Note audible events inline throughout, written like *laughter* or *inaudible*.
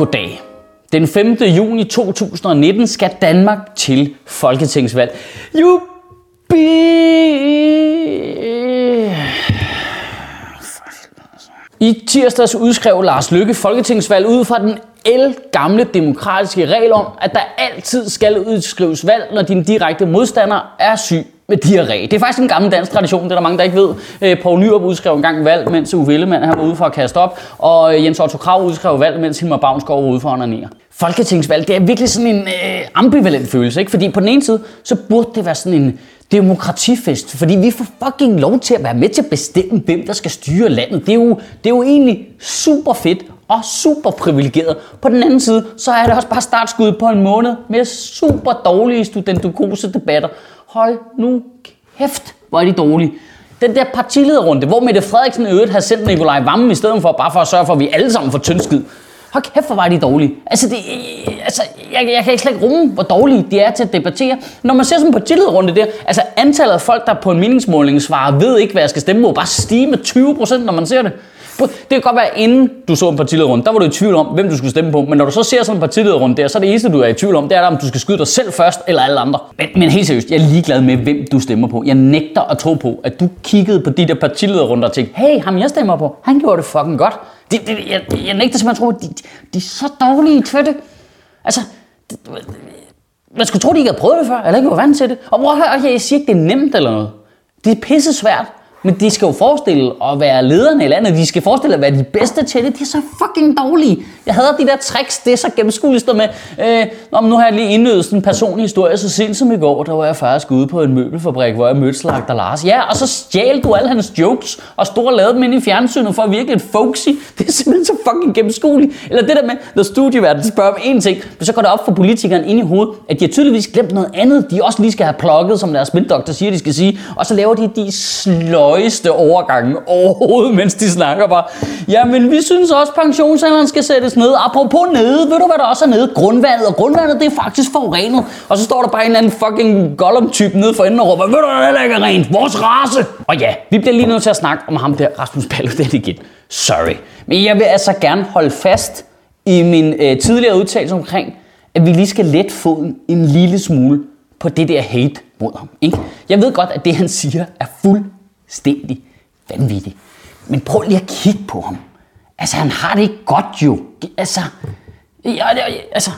Goddag. Den 5. juni 2019 skal Danmark til folketingsvalg. Jubi! I tirsdags udskrev Lars Lykke folketingsvalg ud fra den el gamle demokratiske regel om, at der altid skal udskrives valg, når din direkte modstander er syg med diarré. Det er faktisk en gammel dansk tradition, det er der mange, der ikke ved. Øh, Poul Nyrup udskrev en gang valg, mens Uwe Ellemann han var ude for at kaste op, og Jens Otto Krav udskrev valg, mens Hilmar Bavnsgaard var ude for at onanere. Folketingsvalg, det er virkelig sådan en øh, ambivalent følelse, ikke? Fordi på den ene side, så burde det være sådan en demokratifest, fordi vi får fucking lov til at være med til at bestemme, hvem der skal styre landet. Det er jo, det er jo egentlig super fedt og super privilegeret. På den anden side, så er det også bare startskud på en måned med super dårlige studentokose debatter. Hold nu kæft, hvor er de dårlige. Den der partilederrunde, hvor Mette Frederiksen i øvrigt har sendt Nikolaj Vammen i stedet for, bare for at sørge for, at vi alle sammen får tyndskid. Hold kæft, hvor var de dårlige. Altså, det, altså jeg, jeg kan ikke slet ikke rumme, hvor dårlige de er til at debattere. Når man ser sådan en partilederrunde der, altså antallet af folk, der på en meningsmåling svarer, ved ikke, hvad jeg skal stemme på, bare stige med 20 procent, når man ser det. Det kan godt være, inden du så en partilederrunde, der var du i tvivl om, hvem du skulle stemme på. Men når du så ser sådan en partilederrunde der, så er det eneste, du er i tvivl om, det er, om du skal skyde dig selv først, eller alle andre. Men, men helt seriøst, jeg er ligeglad med, hvem du stemmer på. Jeg nægter at tro på, at du kiggede på de der partilederrunder og tænkte, hey, ham jeg stemmer på, han gjorde det fucking godt. Det, de, jeg, jeg nægter simpelthen at tro, at de, de, er så dårlige til det. Altså, de, man skulle tro, de ikke havde prøvet det før, eller ikke var vant til det. Og prøv at høre, jeg siger ikke, det er nemt eller noget. Det er pisse svært. Men de skal jo forestille at være lederne i landet. De skal forestille at være de bedste til det. De er så fucking dårlige. Jeg havde de der tricks, det er så gennemskueligt med. Øh, Nå, nu har jeg lige indøvet sådan en personlig historie. Så sent som i går, der var jeg faktisk ude på en møbelfabrik, hvor jeg mødte Slagter Lars. Ja, og så stjal du alle hans jokes og stod og lavede dem ind i fjernsynet for at virke et folksy. *laughs* Det er simpelthen så fucking gennemskueligt. Eller det der med, når studieværten spørger om én ting, men så går det op for politikeren ind i hovedet, at de har tydeligvis glemt noget andet, de også lige skal have plukket, som deres spindoktor siger, de skal sige. Og så laver de de slå nøjeste overgange overhovedet, mens de snakker bare. Jamen, vi synes også, at pensionsalderen skal sættes ned. Apropos nede, ved du hvad der også er nede? Grundvandet. Og grundvandet, det er faktisk forurenet. Og så står der bare en eller anden fucking Gollum-type nede for enden og råber, ved du hvad, det er rent? Vores race! Og ja, vi bliver lige nødt til at snakke om ham der, Rasmus Paludan igen. Sorry. Men jeg vil altså gerne holde fast i min øh, tidligere udtalelse omkring, at vi lige skal let foden en lille smule på det der hate mod ham. Ikke? Jeg ved godt, at det han siger er fuld fuldstændig vanvittig. Men prøv lige at kigge på ham. Altså, han har det ikke godt jo. Altså, jeg, jeg, altså,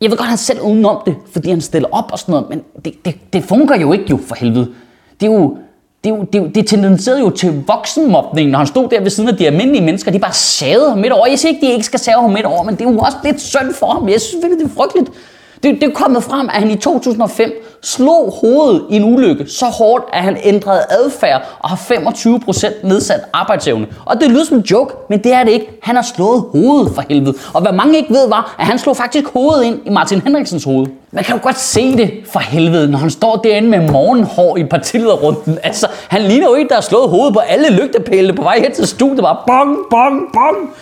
jeg ved godt, han selv udenom det, fordi han stiller op og sådan noget, men det, det, det fungerer jo ikke jo for helvede. Det er jo, det, er jo, det, er jo, det tendenserede jo til voksenmobning, når han stod der ved siden af de almindelige mennesker. De bare savede ham midt over. Jeg siger ikke, de ikke skal save ham midt over, men det er jo også lidt synd for ham. Jeg synes virkelig, det er frygteligt. Det, det er kommet frem, at han i 2005 slog hovedet i en ulykke så hårdt, at han ændrede adfærd og har 25% nedsat arbejdsevne. Og det lyder som en joke, men det er det ikke. Han har slået hovedet for helvede. Og hvad mange ikke ved var, at han slog faktisk hovedet ind i Martin Henriksens hoved. Man kan jo godt se det for helvede, når han står derinde med morgenhår i partilederrunden. Altså, han ligner jo ikke, der har slået hovedet på alle lygtepælene på vej hen til studiet. Bare bong, bong, bong.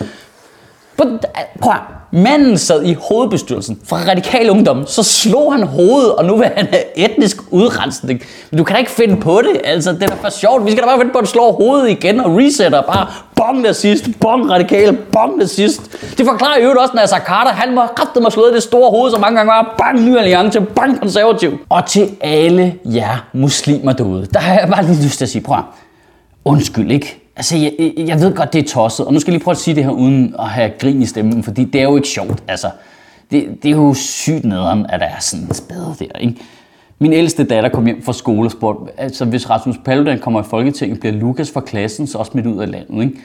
Prøv Manden sad i hovedbestyrelsen fra radikal ungdom, så slog han hovedet, og nu vil han have etnisk udrensning. Men du kan da ikke finde på det, altså det er da for sjovt. Vi skal da bare finde på at slå hovedet igen og resetter bare bong nazist, bong radikal, bong nazist. Det forklarer jo også, når Carter, han var kraftigt mig slået det store hoved så mange gange var, bang ny alliance, bang konservativ. Og til alle jer muslimer derude, der har jeg bare lige lyst til at sige, prøv undskyld ikke, Altså, jeg, jeg ved godt, det er tosset, og nu skal jeg lige prøve at sige det her uden at have grin i stemmen, fordi det er jo ikke sjovt. Altså, det, det er jo sygt nederen, at der er sådan en spade der, ikke? Min ældste datter kom hjem fra skole og spurgte, altså hvis Rasmus Paludan kommer i Folketinget, bliver Lukas fra klassen så også smidt ud af landet, ikke?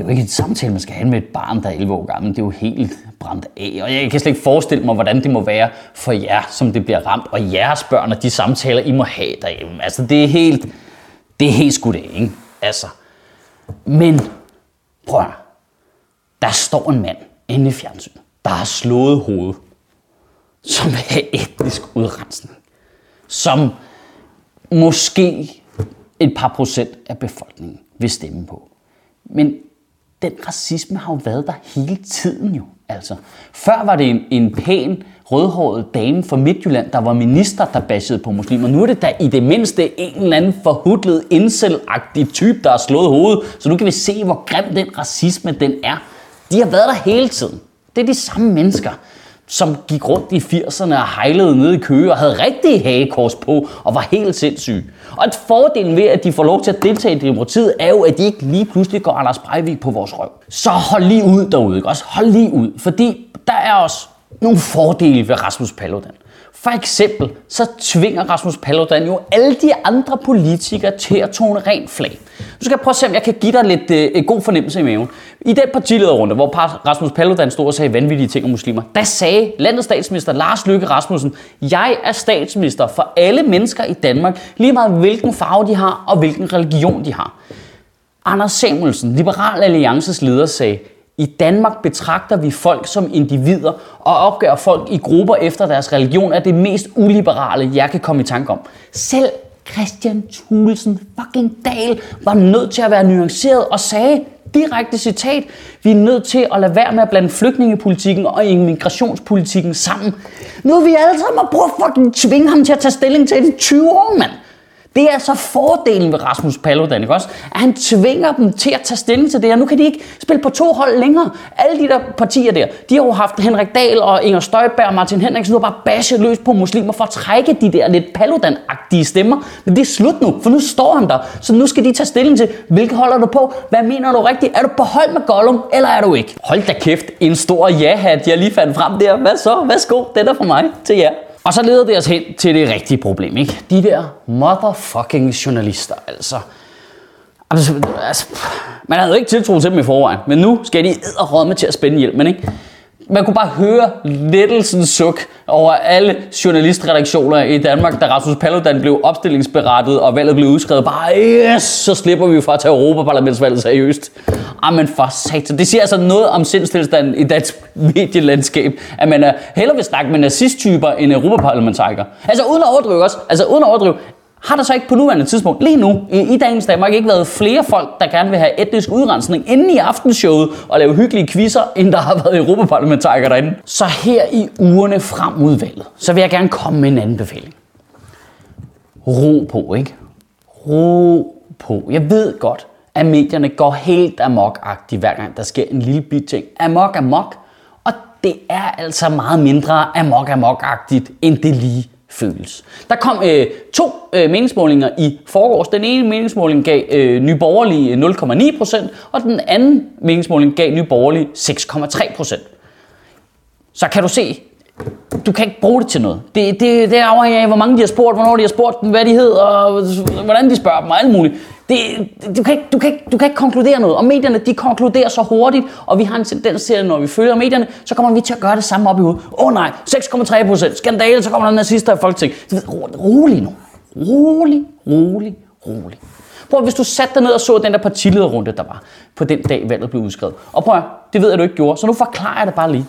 det er jo ikke et samtale, man skal have med et barn, der er 11 år gammel. Det er jo helt brændt af. Og jeg kan slet ikke forestille mig, hvordan det må være for jer, som det bliver ramt, og jeres børn og de samtaler, I må have derhjemme. Altså, det er helt, det er helt skudt af, ikke? Altså. Men, prøv at, der står en mand inde i fjernsynet, der har slået hovedet, som er etnisk udrensning. Som måske et par procent af befolkningen vil stemme på. Men den racisme har jo været der hele tiden jo. Altså, før var det en, en pæn, rødhåret dame fra Midtjylland, der var minister, der bashede på muslimer. Nu er det da i det mindste en eller anden forhudlet, indselagtig type, der har slået hovedet. Så nu kan vi se, hvor grim den racisme den er. De har været der hele tiden. Det er de samme mennesker som gik rundt i 80'erne og hejlede ned i Køge og havde rigtig hagekors på og var helt sindssyge. Og et fordel ved, at de får lov til at deltage i demokratiet, er jo, at de ikke lige pludselig går Anders Breivik på vores røv. Så hold lige ud derude, ikke også? Hold lige ud, fordi der er også nogle fordele ved Rasmus Paludan. For eksempel så tvinger Rasmus Paludan jo alle de andre politikere til at tone rent flag. Nu skal jeg prøve at se, om jeg kan give dig lidt øh, god fornemmelse i maven. I den partilederrunde, hvor Rasmus Paludan stod og sagde vanvittige ting om muslimer, der sagde landets statsminister Lars Løkke Rasmussen, jeg er statsminister for alle mennesker i Danmark, lige meget hvilken farve de har og hvilken religion de har. Anders Samuelsen, Liberal Alliances leder, sagde, i Danmark betragter vi folk som individer og opgør folk i grupper efter deres religion er det mest uliberale, jeg kan komme i tanke om. Selv Christian Thulesen fucking Dahl var nødt til at være nuanceret og sagde, direkte citat, vi er nødt til at lade være med at blande flygtningepolitikken og immigrationspolitikken sammen. Nu er vi alle sammen og prøve at fucking tvinge ham til at tage stilling til det 20 år, mand. Det er så fordelen ved Rasmus Paludan, ikke også? At han tvinger dem til at tage stilling til det her. Nu kan de ikke spille på to hold længere. Alle de der partier der, de har jo haft Henrik Dahl og Inger Støjberg og Martin Henriksen, der bare bashet løs på muslimer for at trække de der lidt Paludan-agtige stemmer. Men det er slut nu, for nu står han der. Så nu skal de tage stilling til, hvilke holder du på? Hvad mener du rigtigt? Er du på hold med Gollum, eller er du ikke? Hold da kæft, en stor ja-hat, jeg lige fandt frem der. Hvad så? Værsgo, den er for mig til jer. Og så leder det os hen til det rigtige problem, ikke? De der motherfucking journalister, altså. Altså, altså man havde ikke tiltro til dem i forvejen, men nu skal de med til at spænde hjelmen, ikke? Man kunne bare høre lettelsens suk over alle journalistredaktioner i Danmark, da Rasmus Paludan blev opstillingsberettet, og valget blev udskrevet. Bare, yes, så slipper vi fra at tage Europaparlamentsvalget seriøst. Ah, Amen for satan. Det siger altså noget om sindstilstanden i dansk medielandskab, at man er hellere vil snakke med nazisttyper end europaparlamentarikere. Altså uden at overdrive også. Altså uden at overdrive. Har der så ikke på nuværende tidspunkt, lige nu, i, i dagens Danmark, ikke været flere folk, der gerne vil have etnisk udrensning inden i aftenshowet og lave hyggelige quizzer, end der har været europaparlamentarikere derinde? Så her i ugerne frem mod valget, så vil jeg gerne komme med en anbefaling. Ro på, ikke? Ro på. Jeg ved godt, at medierne går helt amok hver gang der sker en lille bit ting. Amok, amok. Og det er altså meget mindre amok amok end det lige føles. Der kom øh, to øh, meningsmålinger i forgårs. Den ene meningsmåling gav øh, Nye Borgerlige øh, 0,9%, og den anden meningsmåling gav Nye Borgerlige 6,3%. Så kan du se, du kan ikke bruge det til noget. Det, det, det afhænger af, hvor mange de har spurgt, hvornår de har spurgt dem, hvad de hedder, og hvordan de spørger dem, og alt muligt. Det, du, kan ikke, du, kan ikke, du kan ikke konkludere noget. Og medierne, de konkluderer så hurtigt, og vi har en tendens til, at når vi følger medierne, så kommer vi til at gøre det samme op i hovedet. Åh oh, nej, 6,3 procent, skandale, så kommer der nazister i Folketinget. Rolig nu. Rolig, rolig, rolig. Prøv hvis du satte dig ned og så den der partilederrunde, der var på den dag, valget blev udskrevet. Og prøv det ved jeg, du ikke gjorde, så nu forklarer jeg det bare lige.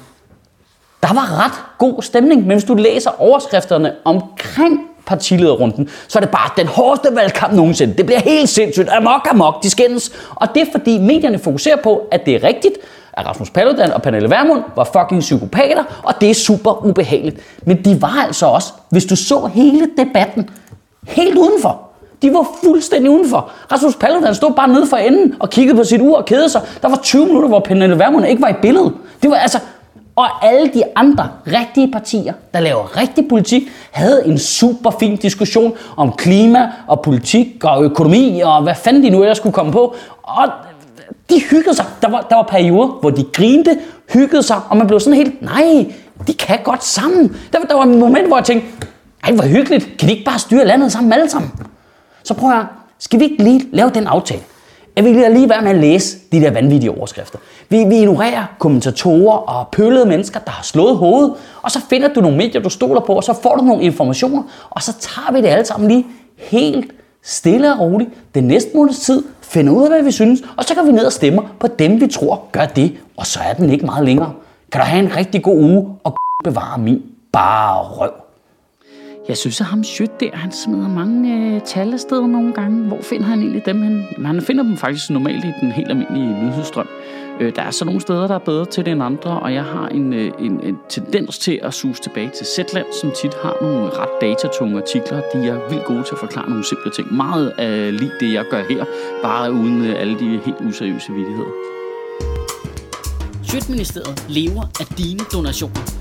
Der var ret god stemning, men hvis du læser overskrifterne omkring partilederrunden, så er det bare den hårdeste valgkamp nogensinde. Det bliver helt sindssygt. Amok, amok, de skændes. Og det er fordi medierne fokuserer på, at det er rigtigt, at Rasmus Paludan og Pernille Vermund var fucking psykopater, og det er super ubehageligt. Men de var altså også, hvis du så hele debatten, helt udenfor. De var fuldstændig udenfor. Rasmus Paludan stod bare nede for enden og kiggede på sit ur og kedede sig. Der var 20 minutter, hvor Pernille Vermund ikke var i billedet. Det var altså, og alle de andre rigtige partier, der laver rigtig politik, havde en super fin diskussion om klima og politik og økonomi og hvad fanden de nu ellers skulle komme på. Og de hyggede sig. Der var, der var perioder, hvor de grinte, hyggede sig, og man blev sådan helt, nej, de kan godt sammen. Der, der var et moment, hvor jeg tænkte, ej, hvor hyggeligt. Kan de ikke bare styre landet sammen alle sammen? Så prøv at skal vi ikke lige lave den aftale? At vi lader lige være med at læse de der vanvittige overskrifter. Vi, vi ignorerer kommentatorer og pøllede mennesker, der har slået hovedet, og så finder du nogle medier, du stoler på, og så får du nogle informationer, og så tager vi det alle sammen lige helt stille og roligt den næste måneds tid, finder ud af, hvad vi synes, og så går vi ned og stemmer på dem, vi tror gør det, og så er den ikke meget længere. Kan du have en rigtig god uge, og bevare min bare røv. Jeg synes, at ham Schødt der, han smider mange øh, tal afsted nogle gange. Hvor finder han egentlig dem hen? Han finder dem faktisk normalt i den helt almindelige nyhedsstrøm. Øh, der er så nogle steder, der er bedre til det end andre, og jeg har en, øh, en, en tendens til at suge tilbage til Zetland, som tit har nogle ret datatunge artikler. De er vildt gode til at forklare nogle simple ting. Meget af lige det, jeg gør her, bare uden øh, alle de helt useriøse vidigheder. Sjøtministeriet lever af dine donationer.